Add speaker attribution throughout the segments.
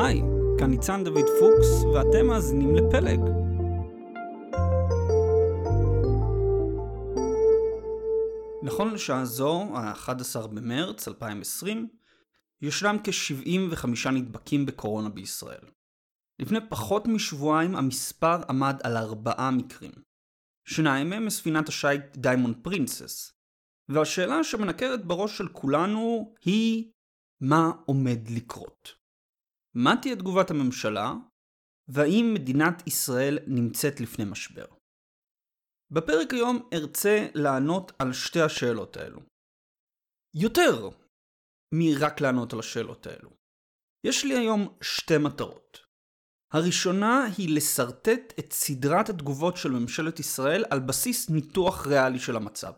Speaker 1: היי, כאן ניצן דוד פוקס, ואתם מאזינים לפלג. נכון לשעה זו, ה-11 במרץ 2020, ישנם כ-75 נדבקים בקורונה בישראל. לפני פחות משבועיים המספר עמד על ארבעה מקרים. שניים מהם מספינת השיט דיימונד פרינסס. והשאלה שמנקרת בראש של כולנו היא מה עומד לקרות. מה תהיה תגובת הממשלה, והאם מדינת ישראל נמצאת לפני משבר. בפרק היום ארצה לענות על שתי השאלות האלו. יותר מרק לענות על השאלות האלו. יש לי היום שתי מטרות. הראשונה היא לשרטט את סדרת התגובות של ממשלת ישראל על בסיס ניתוח ריאלי של המצב.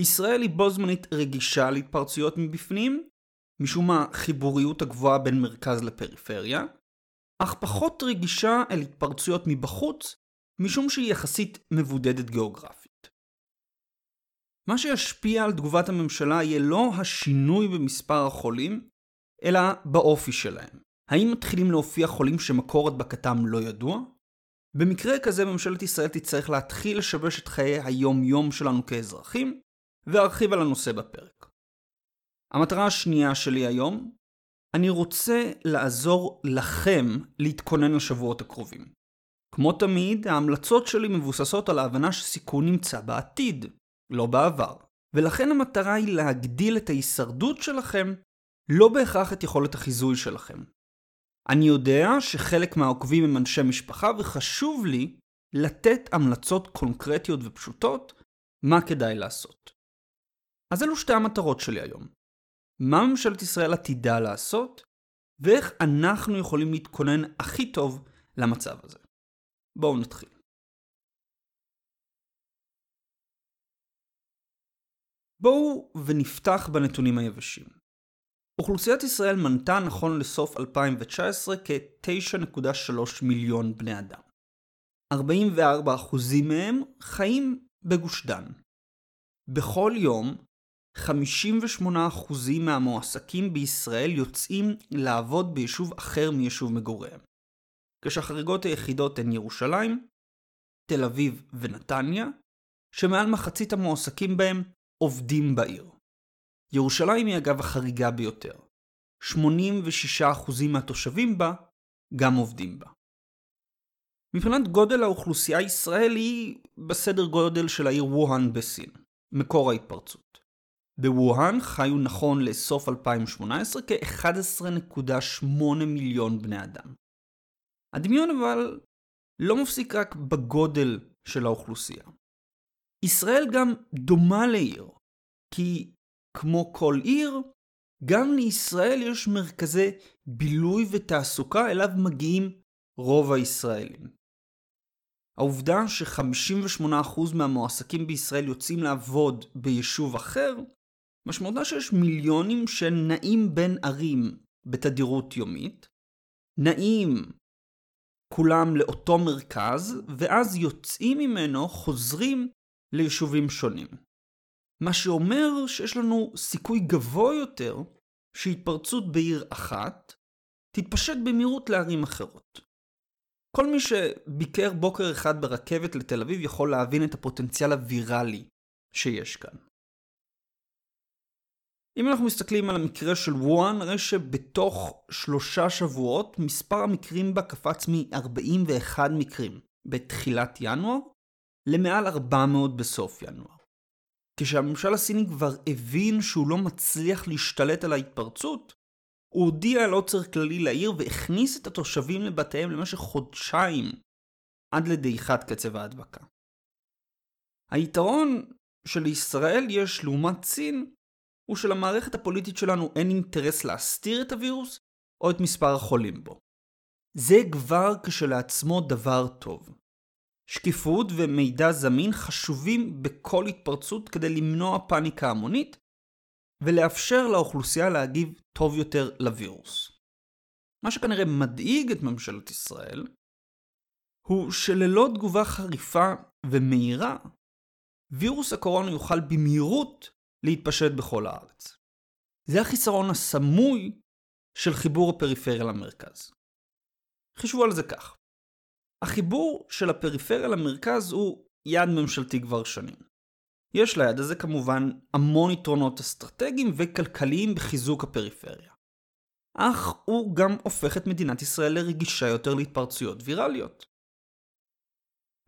Speaker 1: ישראל היא בו זמנית רגישה להתפרצויות מבפנים, משום החיבוריות הגבוהה בין מרכז לפריפריה, אך פחות רגישה אל התפרצויות מבחוץ, משום שהיא יחסית מבודדת גיאוגרפית. מה שישפיע על תגובת הממשלה יהיה לא השינוי במספר החולים, אלא באופי שלהם. האם מתחילים להופיע חולים שמקור הדבקתם לא ידוע? במקרה כזה ממשלת ישראל תצטרך להתחיל לשבש את חיי היום-יום שלנו כאזרחים, וארחיב על הנושא בפרק. המטרה השנייה שלי היום, אני רוצה לעזור לכם להתכונן לשבועות הקרובים. כמו תמיד, ההמלצות שלי מבוססות על ההבנה שסיכון נמצא בעתיד, לא בעבר. ולכן המטרה היא להגדיל את ההישרדות שלכם, לא בהכרח את יכולת החיזוי שלכם. אני יודע שחלק מהעוקבים הם אנשי משפחה וחשוב לי לתת המלצות קונקרטיות ופשוטות מה כדאי לעשות. אז אלו שתי המטרות שלי היום. מה ממשלת ישראל עתידה לעשות, ואיך אנחנו יכולים להתכונן הכי טוב למצב הזה. בואו נתחיל. בואו ונפתח בנתונים היבשים. אוכלוסיית ישראל מנתה נכון לסוף 2019 כ-9.3 מיליון בני אדם. 44% מהם חיים בגוש דן. בכל יום 58% מהמועסקים בישראל יוצאים לעבוד ביישוב אחר מיישוב מגוריהם. כשהחריגות היחידות הן ירושלים, תל אביב ונתניה, שמעל מחצית המועסקים בהם עובדים בעיר. ירושלים היא אגב החריגה ביותר. 86% מהתושבים בה גם עובדים בה. מבחינת גודל האוכלוסייה ישראל היא בסדר גודל של העיר ווהאן בסין, מקור ההתפרצות. בווהאן חיו נכון לסוף 2018 כ-11.8 מיליון בני אדם. הדמיון אבל לא מפסיק רק בגודל של האוכלוסייה. ישראל גם דומה לעיר, כי כמו כל עיר, גם לישראל יש מרכזי בילוי ותעסוקה אליו מגיעים רוב הישראלים. העובדה ש-58% מהמועסקים בישראל יוצאים לעבוד ביישוב אחר, משמעותה שיש מיליונים שנעים בין ערים בתדירות יומית, נעים כולם לאותו מרכז, ואז יוצאים ממנו, חוזרים ליישובים שונים. מה שאומר שיש לנו סיכוי גבוה יותר שהתפרצות בעיר אחת תתפשט במהירות לערים אחרות. כל מי שביקר בוקר אחד ברכבת לתל אביב יכול להבין את הפוטנציאל הוויראלי שיש כאן. אם אנחנו מסתכלים על המקרה של וואן, נראה שבתוך שלושה שבועות מספר המקרים בה קפץ מ-41 מקרים בתחילת ינואר למעל 400 בסוף ינואר. כשהממשל הסיני כבר הבין שהוא לא מצליח להשתלט על ההתפרצות, הוא הודיע על עוצר כללי לעיר והכניס את התושבים לבתיהם למשך חודשיים עד לדעיכת קצב ההדבקה. היתרון שלישראל יש לעומת סין הוא שלמערכת הפוליטית שלנו אין אינטרס להסתיר את הווירוס או את מספר החולים בו. זה כבר כשלעצמו דבר טוב. שקיפות ומידע זמין חשובים בכל התפרצות כדי למנוע פאניקה המונית ולאפשר לאוכלוסייה להגיב טוב יותר לווירוס. מה שכנראה מדאיג את ממשלת ישראל הוא שללא תגובה חריפה ומהירה, וירוס הקורונה יוכל במהירות להתפשט בכל הארץ. זה החיסרון הסמוי של חיבור הפריפריה למרכז. חישבו על זה כך. החיבור של הפריפריה למרכז הוא יעד ממשלתי כבר שנים. יש ליעד הזה כמובן המון יתרונות אסטרטגיים וכלכליים בחיזוק הפריפריה. אך הוא גם הופך את מדינת ישראל לרגישה יותר להתפרצויות ויראליות.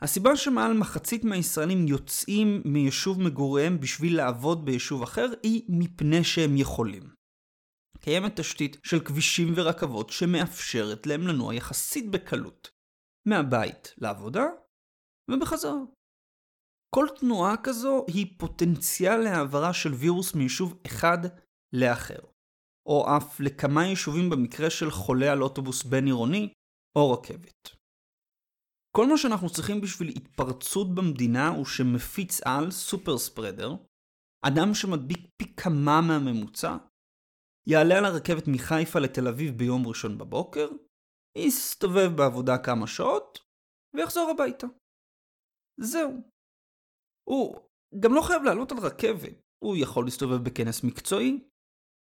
Speaker 1: הסיבה שמעל מחצית מהישראלים יוצאים מיישוב מגוריהם בשביל לעבוד ביישוב אחר היא מפני שהם יכולים. קיימת תשתית של כבישים ורכבות שמאפשרת להם לנוע יחסית בקלות, מהבית לעבודה ובחזרה. כל תנועה כזו היא פוטנציאל להעברה של וירוס מיישוב אחד לאחר, או אף לכמה יישובים במקרה של חולה על אוטובוס בין עירוני או רכבת. כל מה שאנחנו צריכים בשביל התפרצות במדינה הוא שמפיץ על, סופר ספרדר, אדם שמדביק פי כמה מהממוצע, יעלה על הרכבת מחיפה לתל אביב ביום ראשון בבוקר, יסתובב בעבודה כמה שעות, ויחזור הביתה. זהו. הוא גם לא חייב לעלות על רכבת, הוא יכול להסתובב בכנס מקצועי,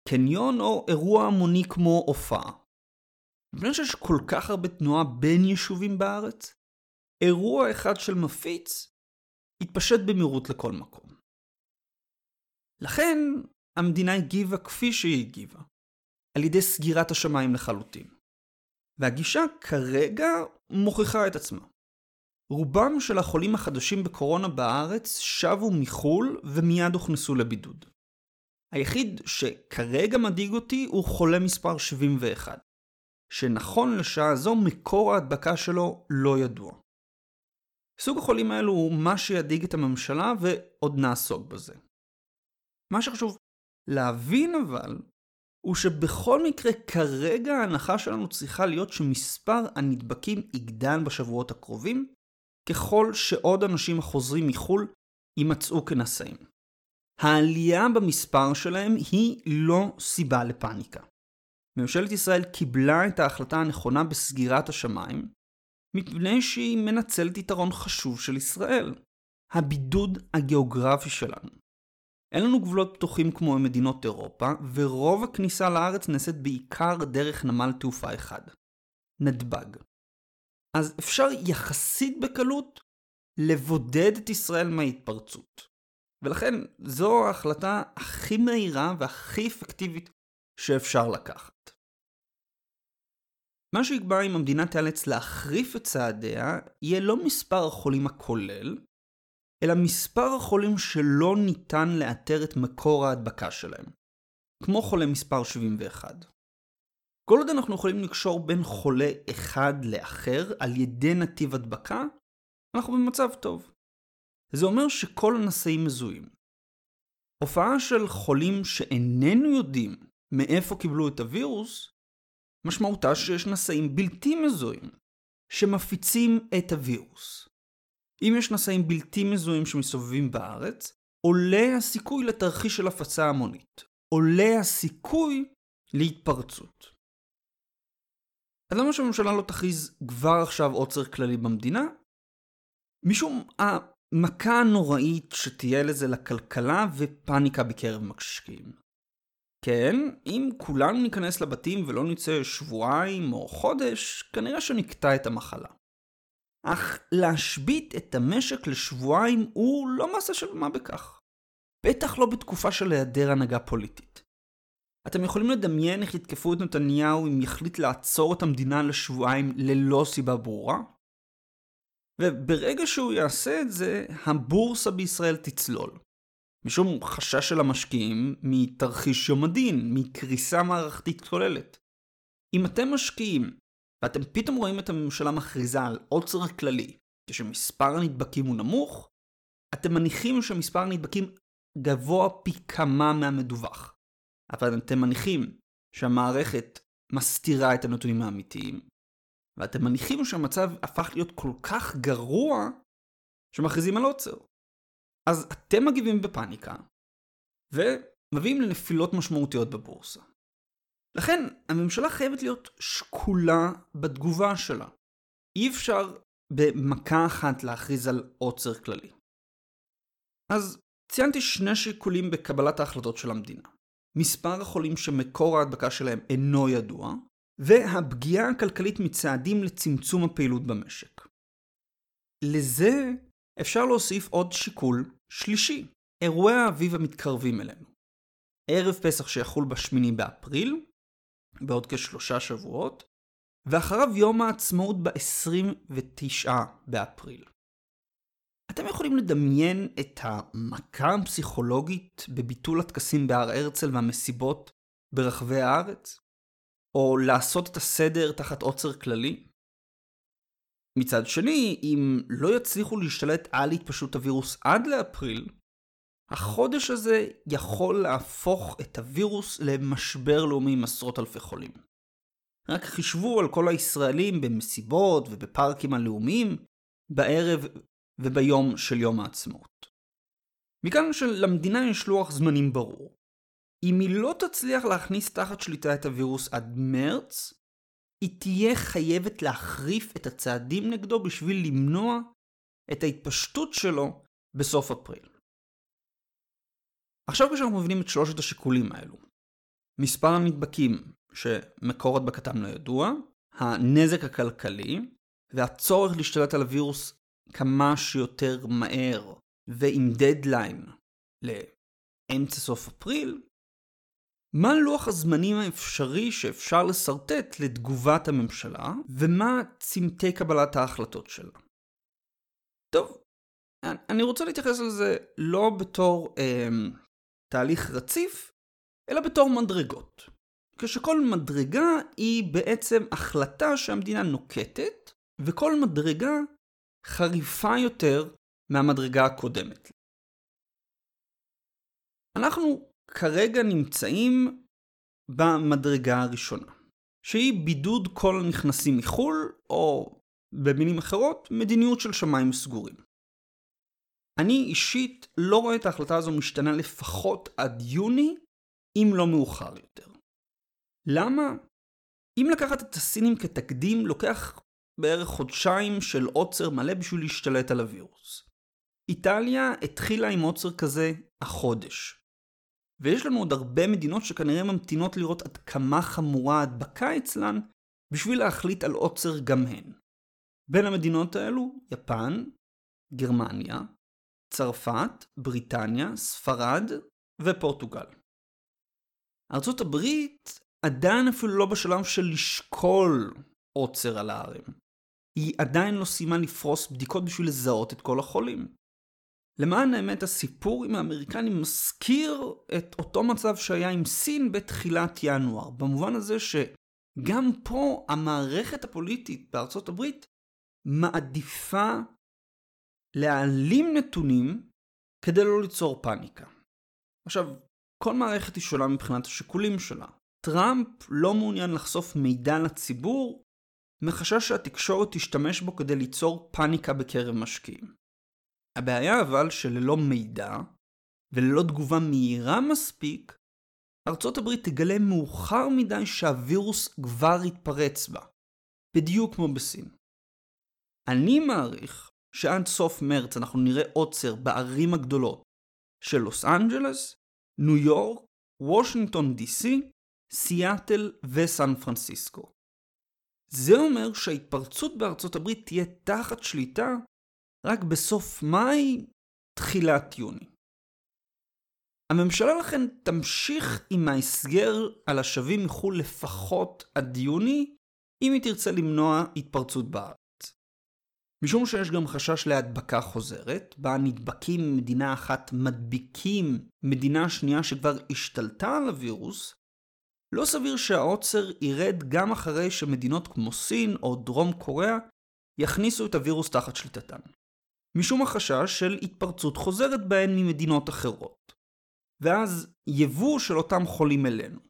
Speaker 1: קניון או אירוע המוני כמו הופעה. מפני שיש כל כך הרבה תנועה בין יישובים בארץ, אירוע אחד של מפיץ התפשט במהירות לכל מקום. לכן המדינה הגיבה כפי שהיא הגיבה, על ידי סגירת השמיים לחלוטין. והגישה כרגע מוכיחה את עצמה. רובם של החולים החדשים בקורונה בארץ שבו מחו"ל ומיד הוכנסו לבידוד. היחיד שכרגע מדאיג אותי הוא חולה מספר 71, שנכון לשעה זו מקור ההדבקה שלו לא ידוע. סוג החולים האלו הוא מה שידאיג את הממשלה ועוד נעסוק בזה. מה שחשוב להבין אבל, הוא שבכל מקרה כרגע ההנחה שלנו צריכה להיות שמספר הנדבקים יגדל בשבועות הקרובים, ככל שעוד אנשים החוזרים מחו"ל יימצאו כנשאים. העלייה במספר שלהם היא לא סיבה לפאניקה. ממשלת ישראל קיבלה את ההחלטה הנכונה בסגירת השמיים, מפני שהיא מנצלת יתרון חשוב של ישראל, הבידוד הגיאוגרפי שלנו. אין לנו גבולות פתוחים כמו מדינות אירופה, ורוב הכניסה לארץ נעשית בעיקר דרך נמל תעופה אחד, נתב"ג. אז אפשר יחסית בקלות לבודד את ישראל מההתפרצות. ולכן זו ההחלטה הכי מהירה והכי אפקטיבית שאפשר לקחת. מה שיקבע אם המדינה תיאלץ להחריף את צעדיה, יהיה לא מספר החולים הכולל, אלא מספר החולים שלא ניתן לאתר את מקור ההדבקה שלהם, כמו חולה מספר 71. כל עוד אנחנו יכולים לקשור בין חולה אחד לאחר על ידי נתיב הדבקה, אנחנו במצב טוב. זה אומר שכל הנשאים מזוהים. הופעה של חולים שאיננו יודעים מאיפה קיבלו את הווירוס, משמעותה שיש נשאים בלתי מזוהים, שמפיצים את הווירוס. אם יש נשאים בלתי מזוהים שמסתובבים בארץ, עולה הסיכוי לתרחיש של הפצה המונית. עולה הסיכוי להתפרצות. אז למה שהממשלה לא תכריז כבר עכשיו עוצר כללי במדינה? משום המכה הנוראית שתהיה לזה לכלכלה ופאניקה בקרב משקיעים. כן, אם כולנו ניכנס לבתים ולא נצא שבועיים או חודש, כנראה שנקטע את המחלה. אך להשבית את המשק לשבועיים הוא לא מעשה של מה בכך. בטח לא בתקופה של היעדר הנהגה פוליטית. אתם יכולים לדמיין איך יתקפו את נתניהו אם יחליט לעצור את המדינה לשבועיים ללא סיבה ברורה? וברגע שהוא יעשה את זה, הבורסה בישראל תצלול. משום חשש של המשקיעים מתרחיש יום הדין, מקריסה מערכתית כוללת. אם אתם משקיעים ואתם פתאום רואים את הממשלה מכריזה על עוצר כללי כשמספר הנדבקים הוא נמוך, אתם מניחים שמספר הנדבקים גבוה פי כמה מהמדווח. אבל אתם מניחים שהמערכת מסתירה את הנתונים האמיתיים, ואתם מניחים שהמצב הפך להיות כל כך גרוע שמכריזים על עוצר. אז אתם מגיבים בפאניקה, ומביאים לנפילות משמעותיות בבורסה. לכן הממשלה חייבת להיות שקולה בתגובה שלה. אי אפשר במכה אחת להכריז על עוצר כללי. אז ציינתי שני שיקולים בקבלת ההחלטות של המדינה. מספר החולים שמקור ההדבקה שלהם אינו ידוע, והפגיעה הכלכלית מצעדים לצמצום הפעילות במשק. לזה אפשר להוסיף עוד שיקול שלישי, אירועי האביב המתקרבים אלינו. ערב פסח שיחול ב-8 באפריל, בעוד כשלושה שבועות, ואחריו יום העצמאות ב-29 באפריל. אתם יכולים לדמיין את המכה הפסיכולוגית בביטול הטקסים בהר הרצל והמסיבות ברחבי הארץ? או לעשות את הסדר תחת עוצר כללי? מצד שני, אם לא יצליחו להשתלט על התפשטות הווירוס עד לאפריל, החודש הזה יכול להפוך את הווירוס למשבר לאומי עם עשרות אלפי חולים. רק חישבו על כל הישראלים במסיבות ובפארקים הלאומיים בערב וביום של יום העצמאות. מכאן שלמדינה יש לוח זמנים ברור. אם היא לא תצליח להכניס תחת שליטה את הווירוס עד מרץ, היא תהיה חייבת להחריף את הצעדים נגדו בשביל למנוע את ההתפשטות שלו בסוף אפריל. עכשיו כשאנחנו מבינים את שלושת השיקולים האלו, מספר הנדבקים שמקור הדבקתם לא ידוע, הנזק הכלכלי והצורך להשתלט על הווירוס כמה שיותר מהר ועם דדליין לאמצע סוף אפריל, מה לוח הזמנים האפשרי שאפשר לשרטט לתגובת הממשלה, ומה צמתי קבלת ההחלטות שלה. טוב, אני רוצה להתייחס לזה לא בתור אה, תהליך רציף, אלא בתור מדרגות. כשכל מדרגה היא בעצם החלטה שהמדינה נוקטת, וכל מדרגה חריפה יותר מהמדרגה הקודמת. אנחנו כרגע נמצאים במדרגה הראשונה, שהיא בידוד כל הנכנסים מחו"ל, או במילים אחרות, מדיניות של שמיים סגורים. אני אישית לא רואה את ההחלטה הזו משתנה לפחות עד יוני, אם לא מאוחר יותר. למה? אם לקחת את הסינים כתקדים, לוקח בערך חודשיים של עוצר מלא בשביל להשתלט על הווירוס. איטליה התחילה עם עוצר כזה החודש. ויש לנו עוד הרבה מדינות שכנראה ממתינות לראות עד כמה חמורה ההדבקה אצלן, בשביל להחליט על עוצר גם הן. בין המדינות האלו, יפן, גרמניה, צרפת, בריטניה, ספרד ופורטוגל. ארצות הברית עדיין אפילו לא בשלב של לשקול עוצר על הערים. היא עדיין לא סיימה לפרוס בדיקות בשביל לזהות את כל החולים. למען האמת הסיפור עם האמריקנים מזכיר את אותו מצב שהיה עם סין בתחילת ינואר, במובן הזה שגם פה המערכת הפוליטית בארצות הברית מעדיפה להעלים נתונים כדי לא ליצור פאניקה. עכשיו, כל מערכת היא שונה מבחינת השיקולים שלה. טראמפ לא מעוניין לחשוף מידע לציבור מחשש שהתקשורת תשתמש בו כדי ליצור פאניקה בקרב משקיעים. הבעיה אבל שללא מידע וללא תגובה מהירה מספיק, ארצות הברית תגלה מאוחר מדי שהווירוס כבר התפרץ בה, בדיוק כמו בסין. אני מעריך שעד סוף מרץ אנחנו נראה עוצר בערים הגדולות של לוס אנג'לס, ניו יורק, וושינגטון די.סי, סיאטל וסן פרנסיסקו. זה אומר שההתפרצות בארצות הברית תהיה תחת שליטה רק בסוף מאי, תחילת יוני. הממשלה לכן תמשיך עם ההסגר על השבים מחו"ל לפחות עד יוני, אם היא תרצה למנוע התפרצות בארץ. משום שיש גם חשש להדבקה חוזרת, בה נדבקים ממדינה אחת מדביקים מדינה שנייה שכבר השתלטה על הווירוס, לא סביר שהעוצר ירד גם אחרי שמדינות כמו סין או דרום קוריאה יכניסו את הווירוס תחת שליטתן. משום החשש של התפרצות חוזרת בהן ממדינות אחרות. ואז יבוא של אותם חולים אלינו.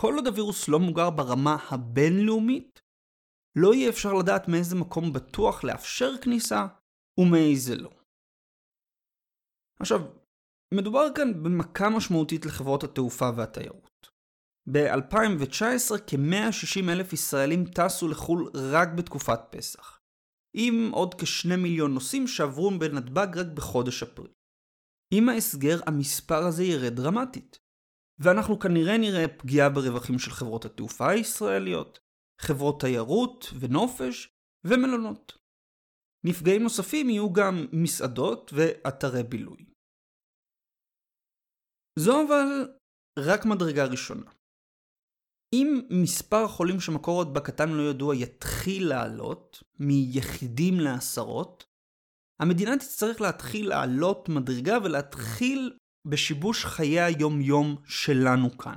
Speaker 1: כל עוד הווירוס לא מוגר ברמה הבינלאומית, לא יהיה אפשר לדעת מאיזה מקום בטוח לאפשר כניסה ומאיזה לא. עכשיו, מדובר כאן במכה משמעותית לחברות התעופה והתיירות. ב-2019 כ-160 אלף ישראלים טסו לחו"ל רק בתקופת פסח, עם עוד כשני מיליון נוסעים שעברו בנתב"ג רק בחודש אפריל. עם ההסגר המספר הזה ירד דרמטית. ואנחנו כנראה נראה פגיעה ברווחים של חברות התעופה הישראליות, חברות תיירות ונופש ומלונות. נפגעים נוספים יהיו גם מסעדות ואתרי בילוי. זו אבל רק מדרגה ראשונה. אם מספר החולים שמקור הדבקתם לא ידוע יתחיל לעלות, מיחידים לעשרות, המדינה תצטרך להתחיל לעלות מדרגה ולהתחיל בשיבוש חיי היום-יום שלנו כאן.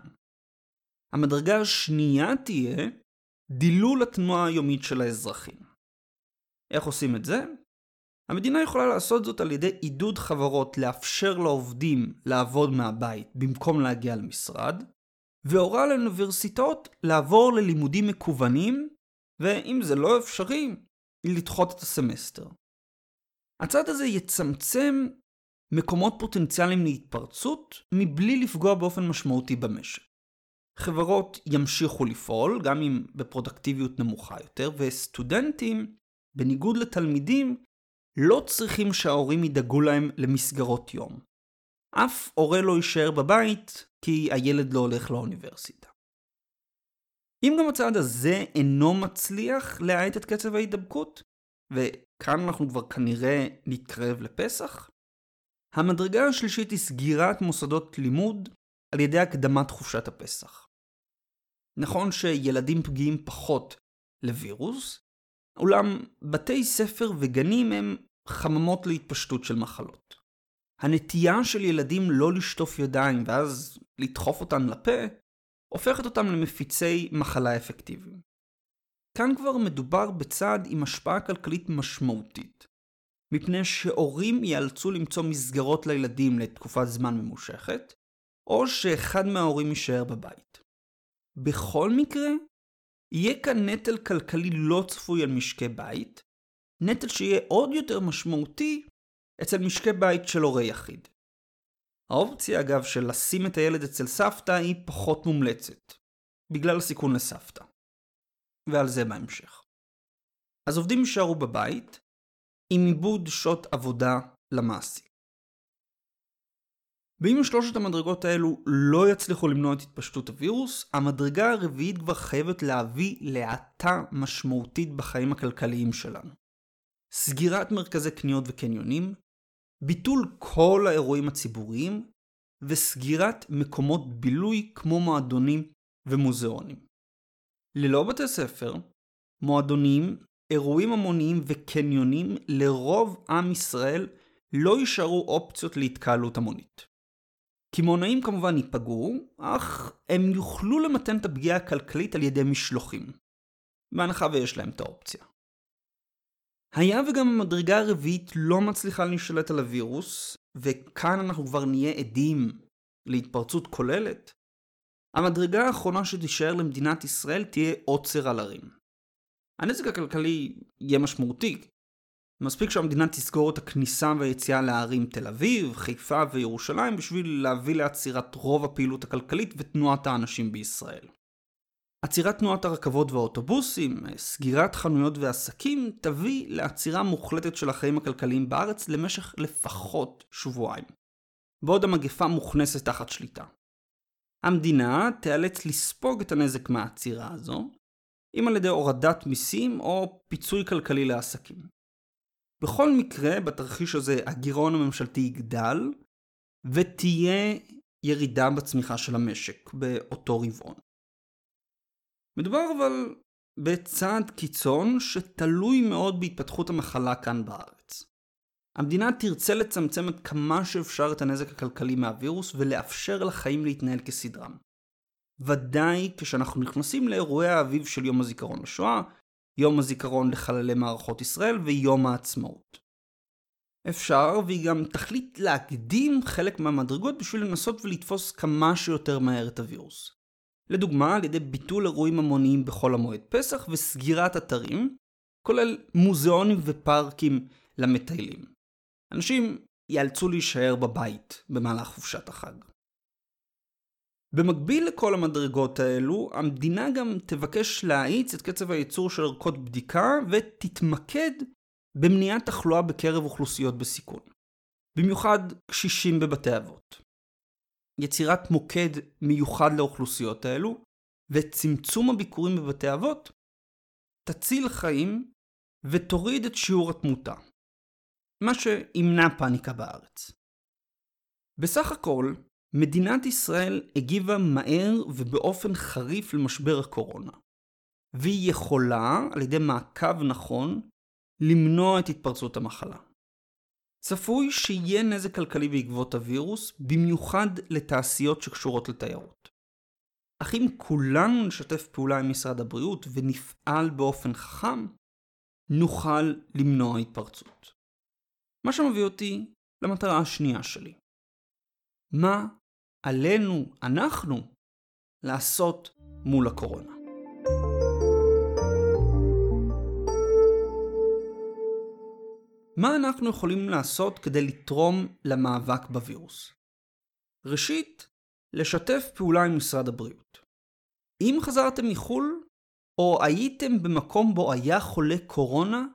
Speaker 1: המדרגה השנייה תהיה דילול התנועה היומית של האזרחים. איך עושים את זה? המדינה יכולה לעשות זאת על ידי עידוד חברות לאפשר לעובדים לעבוד מהבית במקום להגיע למשרד, והורה לאוניברסיטאות לעבור ללימודים מקוונים, ואם זה לא אפשרי, לדחות את הסמסטר. הצעד הזה יצמצם מקומות פוטנציאליים להתפרצות מבלי לפגוע באופן משמעותי במשק. חברות ימשיכו לפעול, גם אם בפרודקטיביות נמוכה יותר, וסטודנטים, בניגוד לתלמידים, לא צריכים שההורים ידאגו להם למסגרות יום. אף הורה לא יישאר בבית כי הילד לא הולך לאוניברסיטה. אם גם הצעד הזה אינו מצליח להאט את קצב ההידבקות, וכאן אנחנו כבר כנראה נתקרב לפסח, המדרגה השלישית היא סגירת מוסדות לימוד על ידי הקדמת חופשת הפסח. נכון שילדים פגיעים פחות לווירוס, אולם בתי ספר וגנים הם חממות להתפשטות של מחלות. הנטייה של ילדים לא לשטוף ידיים ואז לדחוף אותן לפה, הופכת אותם למפיצי מחלה אפקטיביים. כאן כבר מדובר בצעד עם השפעה כלכלית משמעותית, מפני שהורים ייאלצו למצוא מסגרות לילדים לתקופת זמן ממושכת, או שאחד מההורים יישאר בבית. בכל מקרה, יהיה כאן נטל כלכלי לא צפוי על משקי בית, נטל שיהיה עוד יותר משמעותי אצל משקי בית של הורה יחיד. האופציה אגב של לשים את הילד אצל סבתא היא פחות מומלצת, בגלל הסיכון לסבתא. ועל זה בהמשך. אז עובדים יישארו בבית, עם עיבוד שעות עבודה למעסיק. ואם שלושת המדרגות האלו לא יצליחו למנוע את התפשטות הווירוס, המדרגה הרביעית כבר חייבת להביא להאטה משמעותית בחיים הכלכליים שלנו. סגירת מרכזי קניות וקניונים, ביטול כל האירועים הציבוריים, וסגירת מקומות בילוי כמו מועדונים ומוזיאונים. ללא בתי ספר, מועדונים, אירועים המוניים וקניונים לרוב עם ישראל לא יישארו אופציות להתקהלות המונית. קמעונאים כמובן ייפגעו, אך הם יוכלו למתן את הפגיעה הכלכלית על ידי משלוחים. בהנחה ויש להם את האופציה. היה וגם המדרגה הרביעית לא מצליחה להשתלט על הווירוס, וכאן אנחנו כבר נהיה עדים להתפרצות כוללת, המדרגה האחרונה שתישאר למדינת ישראל תהיה עוצר על הרים. הנזק הכלכלי יהיה משמעותי. מספיק שהמדינה תסגור את הכניסה והיציאה לערים תל אביב, חיפה וירושלים בשביל להביא לעצירת רוב הפעילות הכלכלית ותנועת האנשים בישראל. עצירת תנועת הרכבות והאוטובוסים, סגירת חנויות ועסקים, תביא לעצירה מוחלטת של החיים הכלכליים בארץ למשך לפחות שבועיים. בעוד המגפה מוכנסת תחת שליטה. המדינה תיאלץ לספוג את הנזק מהעצירה הזו, אם על ידי הורדת מיסים או פיצוי כלכלי לעסקים. בכל מקרה, בתרחיש הזה הגירעון הממשלתי יגדל, ותהיה ירידה בצמיחה של המשק באותו רבעון. מדובר אבל בצעד קיצון שתלוי מאוד בהתפתחות המחלה כאן בארץ. המדינה תרצה לצמצם עד כמה שאפשר את הנזק הכלכלי מהווירוס ולאפשר לחיים להתנהל כסדרם. ודאי כשאנחנו נכנסים לאירועי האביב של יום הזיכרון לשואה, יום הזיכרון לחללי מערכות ישראל ויום העצמאות. אפשר, והיא גם תחליט להקדים חלק מהמדרגות בשביל לנסות ולתפוס כמה שיותר מהר את הווירוס. לדוגמה, על ידי ביטול אירועים המוניים בחול המועד פסח וסגירת אתרים, כולל מוזיאונים ופארקים למטיילים. אנשים ייאלצו להישאר בבית במהלך חופשת החג. במקביל לכל המדרגות האלו, המדינה גם תבקש להאיץ את קצב הייצור של ערכות בדיקה ותתמקד במניעת תחלואה בקרב אוכלוסיות בסיכון. במיוחד קשישים בבתי אבות. יצירת מוקד מיוחד לאוכלוסיות האלו, וצמצום הביקורים בבתי אבות, תציל חיים ותוריד את שיעור התמותה, מה שימנע פאניקה בארץ. בסך הכל, מדינת ישראל הגיבה מהר ובאופן חריף למשבר הקורונה, והיא יכולה, על ידי מעקב נכון, למנוע את התפרצות המחלה. צפוי שיהיה נזק כלכלי בעקבות הווירוס, במיוחד לתעשיות שקשורות לתיירות. אך אם כולנו נשתף פעולה עם משרד הבריאות ונפעל באופן חכם, נוכל למנוע התפרצות. מה שמביא אותי למטרה השנייה שלי. מה עלינו, אנחנו, לעשות מול הקורונה? מה אנחנו יכולים לעשות כדי לתרום למאבק בווירוס? ראשית, לשתף פעולה עם משרד הבריאות. אם חזרתם מחו"ל, או הייתם במקום בו היה חולה קורונה,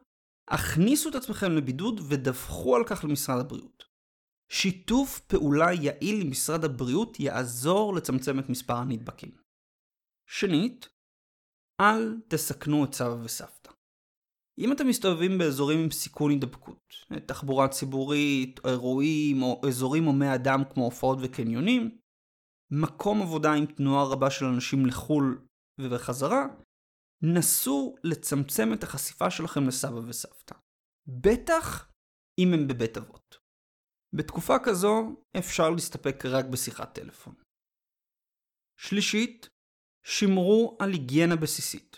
Speaker 1: הכניסו את עצמכם לבידוד ודווחו על כך למשרד הבריאות. שיתוף פעולה יעיל עם משרד הבריאות יעזור לצמצם את מספר הנדבקים. שנית, אל תסכנו את סבא וסבתא. אם אתם מסתובבים באזורים עם סיכון הידבקות, תחבורה ציבורית, אירועים או אזורים הומי אדם כמו הופעות וקניונים, מקום עבודה עם תנועה רבה של אנשים לחו"ל ובחזרה, נסו לצמצם את החשיפה שלכם לסבא וסבתא. בטח אם הם בבית אבות. בתקופה כזו אפשר להסתפק רק בשיחת טלפון. שלישית, שמרו על היגיינה בסיסית.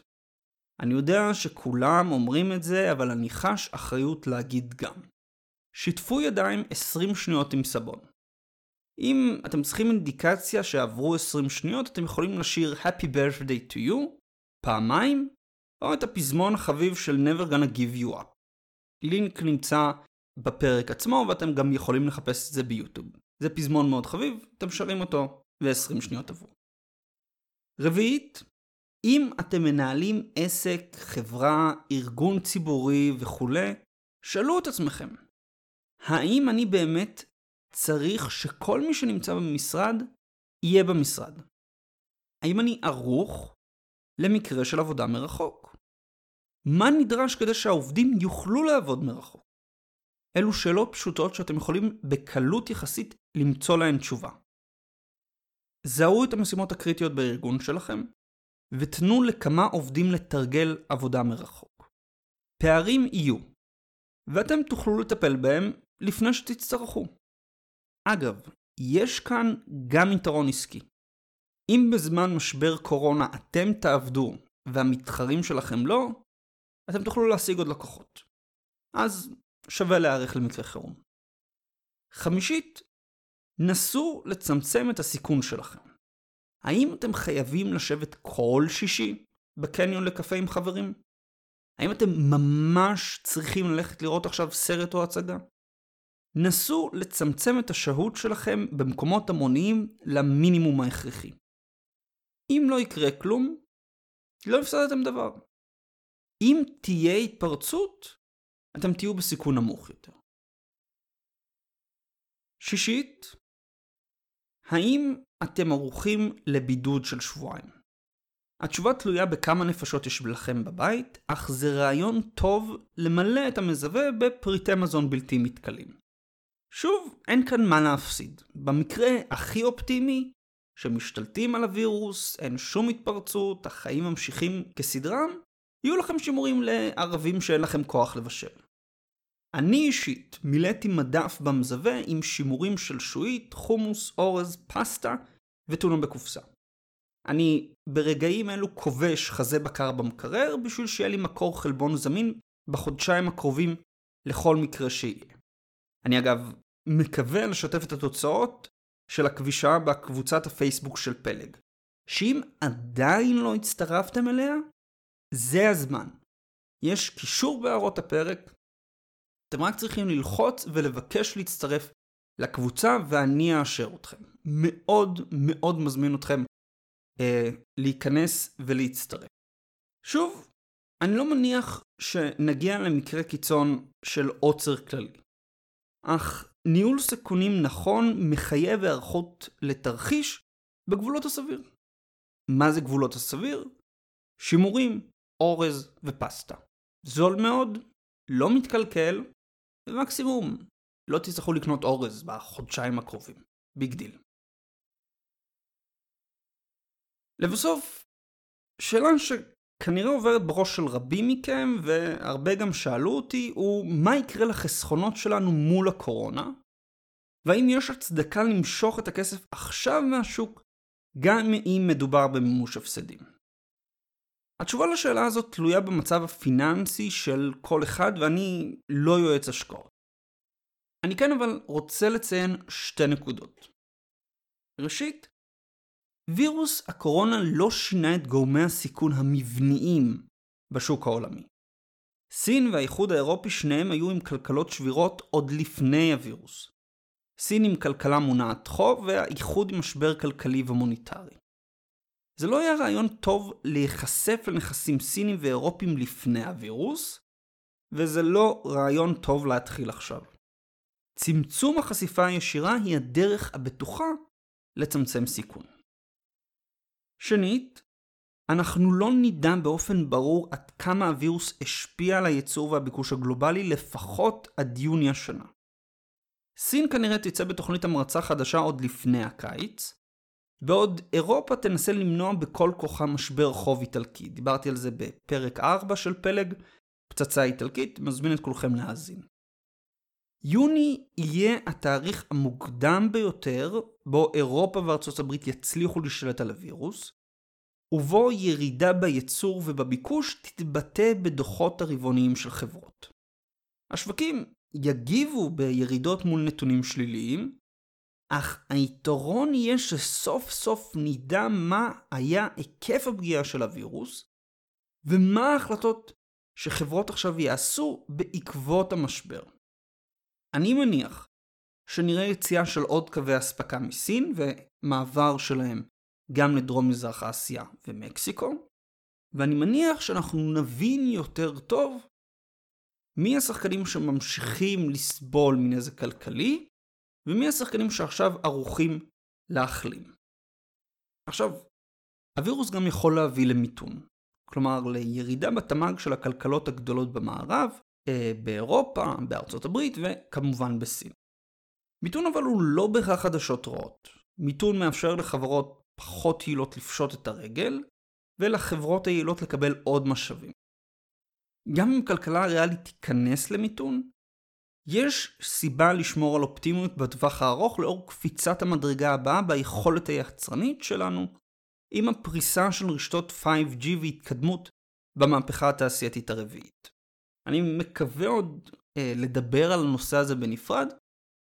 Speaker 1: אני יודע שכולם אומרים את זה, אבל אני חש אחריות להגיד גם. שיתפו ידיים 20 שניות עם סבון. אם אתם צריכים אינדיקציה שעברו 20 שניות, אתם יכולים לשיר Happy Birthday to you פעמיים, או את הפזמון החביב של Never Gonna Give You Up. לינק נמצא בפרק עצמו, ואתם גם יכולים לחפש את זה ביוטיוב. זה פזמון מאוד חביב, אתם שרים אותו ו-20 שניות עברו. רביעית, אם אתם מנהלים עסק, חברה, ארגון ציבורי וכולי, שאלו את עצמכם, האם אני באמת צריך שכל מי שנמצא במשרד יהיה במשרד? האם אני ערוך למקרה של עבודה מרחוק? מה נדרש כדי שהעובדים יוכלו לעבוד מרחוק? אלו שאלות פשוטות שאתם יכולים בקלות יחסית למצוא להן תשובה. זהו את המשימות הקריטיות בארגון שלכם, ותנו לכמה עובדים לתרגל עבודה מרחוק. פערים יהיו, ואתם תוכלו לטפל בהם לפני שתצטרכו. אגב, יש כאן גם יתרון עסקי. אם בזמן משבר קורונה אתם תעבדו והמתחרים שלכם לא, אתם תוכלו להשיג עוד לקוחות. אז שווה להיערך למקרה חירום. חמישית, נסו לצמצם את הסיכון שלכם. האם אתם חייבים לשבת כל שישי בקניון לקפה עם חברים? האם אתם ממש צריכים ללכת לראות עכשיו סרט או הצגה? נסו לצמצם את השהות שלכם במקומות המוניים למינימום ההכרחי. אם לא יקרה כלום, לא הפסדתם דבר. אם תהיה התפרצות, אתם תהיו בסיכון נמוך יותר. שישית, האם אתם ערוכים לבידוד של שבועיים? התשובה תלויה בכמה נפשות יש לכם בבית, אך זה רעיון טוב למלא את המזווה בפריטי מזון בלתי מתכלים. שוב, אין כאן מה להפסיד. במקרה הכי אופטימי, שמשתלטים על הווירוס, אין שום התפרצות, החיים ממשיכים כסדרם, יהיו לכם שימורים לערבים שאין לכם כוח לבשל. אני אישית מילאתי מדף במזווה עם שימורים של שועית, חומוס, אורז, פסטה וטונה בקופסה. אני ברגעים אלו כובש חזה בקר במקרר בשביל שיהיה לי מקור חלבון זמין בחודשיים הקרובים לכל מקרה שיהיה. אני אגב מקווה לשתף את התוצאות של הכבישה בקבוצת הפייסבוק של פלג, שאם עדיין לא הצטרפתם אליה, זה הזמן. יש קישור בהערות הפרק, אתם רק צריכים ללחוץ ולבקש להצטרף לקבוצה ואני אאשר אתכם. מאוד מאוד מזמין אתכם אה, להיכנס ולהצטרף. שוב, אני לא מניח שנגיע למקרה קיצון של עוצר כללי. אך ניהול סיכונים נכון מחייב היערכות לתרחיש בגבולות הסביר. מה זה גבולות הסביר? שימורים, אורז ופסטה. זול מאוד, לא מתקלקל, ומקסימום לא תצטרכו לקנות אורז בחודשיים הקרובים. big deal. לבסוף, שאלה שכנראה עוברת בראש של רבים מכם, והרבה גם שאלו אותי, הוא מה יקרה לחסכונות שלנו מול הקורונה? והאם יש הצדקה למשוך את הכסף עכשיו מהשוק, גם אם מדובר במימוש הפסדים? התשובה לשאלה הזאת תלויה במצב הפיננסי של כל אחד, ואני לא יועץ השקעות. אני כן אבל רוצה לציין שתי נקודות. ראשית, וירוס הקורונה לא שינה את גורמי הסיכון המבניים בשוק העולמי. סין והאיחוד האירופי שניהם היו עם כלכלות שבירות עוד לפני הווירוס. סין עם כלכלה מונעת חוב והאיחוד עם משבר כלכלי ומוניטרי. זה לא היה רעיון טוב להיחשף לנכסים סינים ואירופים לפני הווירוס, וזה לא רעיון טוב להתחיל עכשיו. צמצום החשיפה הישירה היא הדרך הבטוחה לצמצם סיכון. שנית, אנחנו לא נדע באופן ברור עד כמה הווירוס השפיע על הייצור והביקוש הגלובלי לפחות עד יוני השנה. סין כנראה תצא בתוכנית המרצה חדשה עוד לפני הקיץ, בעוד אירופה תנסה למנוע בכל כוחה משבר חוב איטלקי. דיברתי על זה בפרק 4 של פלג, פצצה איטלקית, מזמין את כולכם להאזין. יוני יהיה התאריך המוקדם ביותר בו אירופה וארצות הברית יצליחו להשתלט על הווירוס, ובו ירידה בייצור ובביקוש תתבטא בדוחות הרבעוניים של חברות. השווקים יגיבו בירידות מול נתונים שליליים, אך היתרון יהיה שסוף סוף נדע מה היה היקף הפגיעה של הווירוס, ומה ההחלטות שחברות עכשיו יעשו בעקבות המשבר. אני מניח שנראה יציאה של עוד קווי אספקה מסין ומעבר שלהם גם לדרום מזרח אסיה ומקסיקו, ואני מניח שאנחנו נבין יותר טוב מי השחקנים שממשיכים לסבול מנזק כלכלי, ומי השחקנים שעכשיו ערוכים להחלים. עכשיו, הווירוס גם יכול להביא למיתון, כלומר לירידה בתמ"ג של הכלכלות הגדולות במערב, אה, באירופה, בארצות הברית וכמובן בסין. מיתון אבל הוא לא בהכרח חדשות רעות. מיתון מאפשר לחברות פחות יעילות לפשוט את הרגל, ולחברות היעילות לקבל עוד משאבים. גם אם כלכלה ריאלית תיכנס למיתון, יש סיבה לשמור על אופטימיות בטווח הארוך לאור קפיצת המדרגה הבאה ביכולת היצרנית שלנו, עם הפריסה של רשתות 5G והתקדמות במהפכה התעשייתית הרביעית. אני מקווה עוד אה, לדבר על הנושא הזה בנפרד,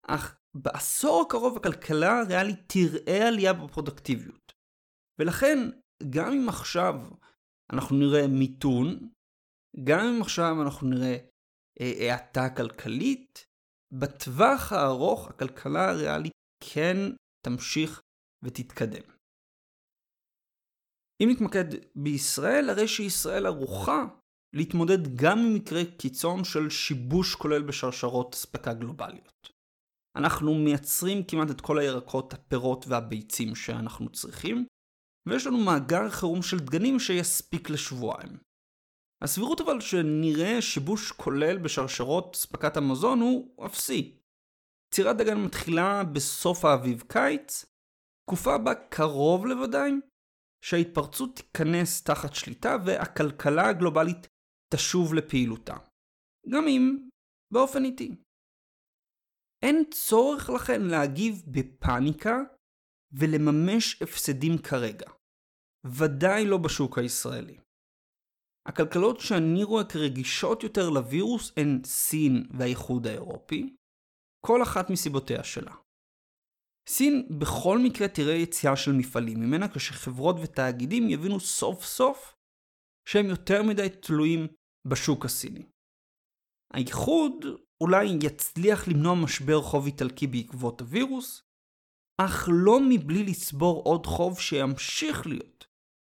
Speaker 1: אך בעשור הקרוב הכלכלה הריאלית תראה עלייה בפרודקטיביות. ולכן, גם אם עכשיו אנחנו נראה מיתון, גם אם עכשיו אנחנו נראה אה, האטה כלכלית, בטווח הארוך הכלכלה הריאלית כן תמשיך ותתקדם. אם נתמקד בישראל, הרי שישראל ערוכה להתמודד גם עם מקרה קיצון של שיבוש כולל בשרשרות אספקה גלובליות. אנחנו מייצרים כמעט את כל הירקות, הפירות והביצים שאנחנו צריכים, ויש לנו מאגר חירום של דגנים שיספיק לשבועיים. הסבירות אבל שנראה שיבוש כולל בשרשרות אספקת המזון הוא אפסי. צירת דגן מתחילה בסוף האביב-קיץ, תקופה בה קרוב לוודאי שההתפרצות תיכנס תחת שליטה והכלכלה הגלובלית תשוב לפעילותה. גם אם באופן איטי. אין צורך לכן להגיב בפאניקה ולממש הפסדים כרגע. ודאי לא בשוק הישראלי. הכלכלות שאני רואה כרגישות יותר לווירוס הן סין והאיחוד האירופי, כל אחת מסיבותיה שלה. סין בכל מקרה תראה יציאה של מפעלים ממנה כשחברות ותאגידים יבינו סוף סוף שהם יותר מדי תלויים בשוק הסיני. האיחוד אולי יצליח למנוע משבר חוב איטלקי בעקבות הווירוס, אך לא מבלי לצבור עוד חוב שימשיך להיות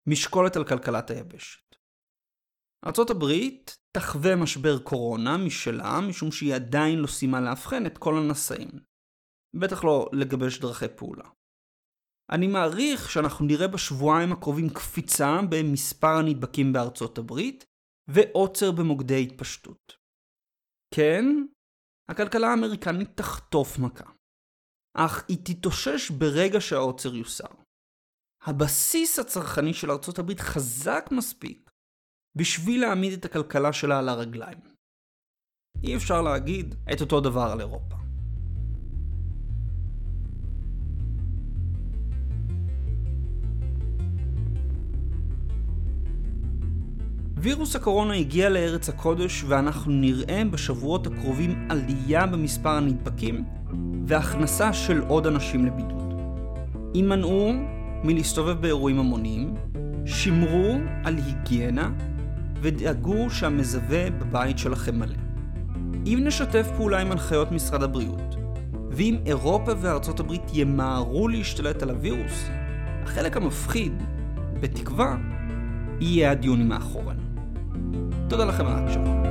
Speaker 1: משקולת על כלכלת היבשת. ארה"ב תחווה משבר קורונה משלה, משום שהיא עדיין לא סיימה לאבחן את כל הנשאים. בטח לא לגבש דרכי פעולה. אני מעריך שאנחנו נראה בשבועיים הקרובים קפיצה במספר הנדבקים בארצות הברית ועוצר במוקדי התפשטות. כן, הכלכלה האמריקנית תחטוף מכה, אך היא תתאושש ברגע שהעוצר יוסר. הבסיס הצרכני של ארצות הברית חזק מספיק בשביל להעמיד את הכלכלה שלה על הרגליים. אי אפשר להגיד את אותו דבר על אירופה. וירוס הקורונה הגיע לארץ הקודש ואנחנו נראה בשבועות הקרובים עלייה במספר הנדבקים והכנסה של עוד אנשים לבידוד. הימנעו מלהסתובב באירועים המוניים, שמרו על היגיינה ודאגו שהמזווה בבית שלכם מלא. אם נשתף פעולה עם הנחיות משרד הבריאות, ואם אירופה וארצות הברית ימהרו להשתלט על הווירוס, החלק המפחיד, בתקווה, יהיה הדיונים מאחורינו. תודה לכם על ההקשבה.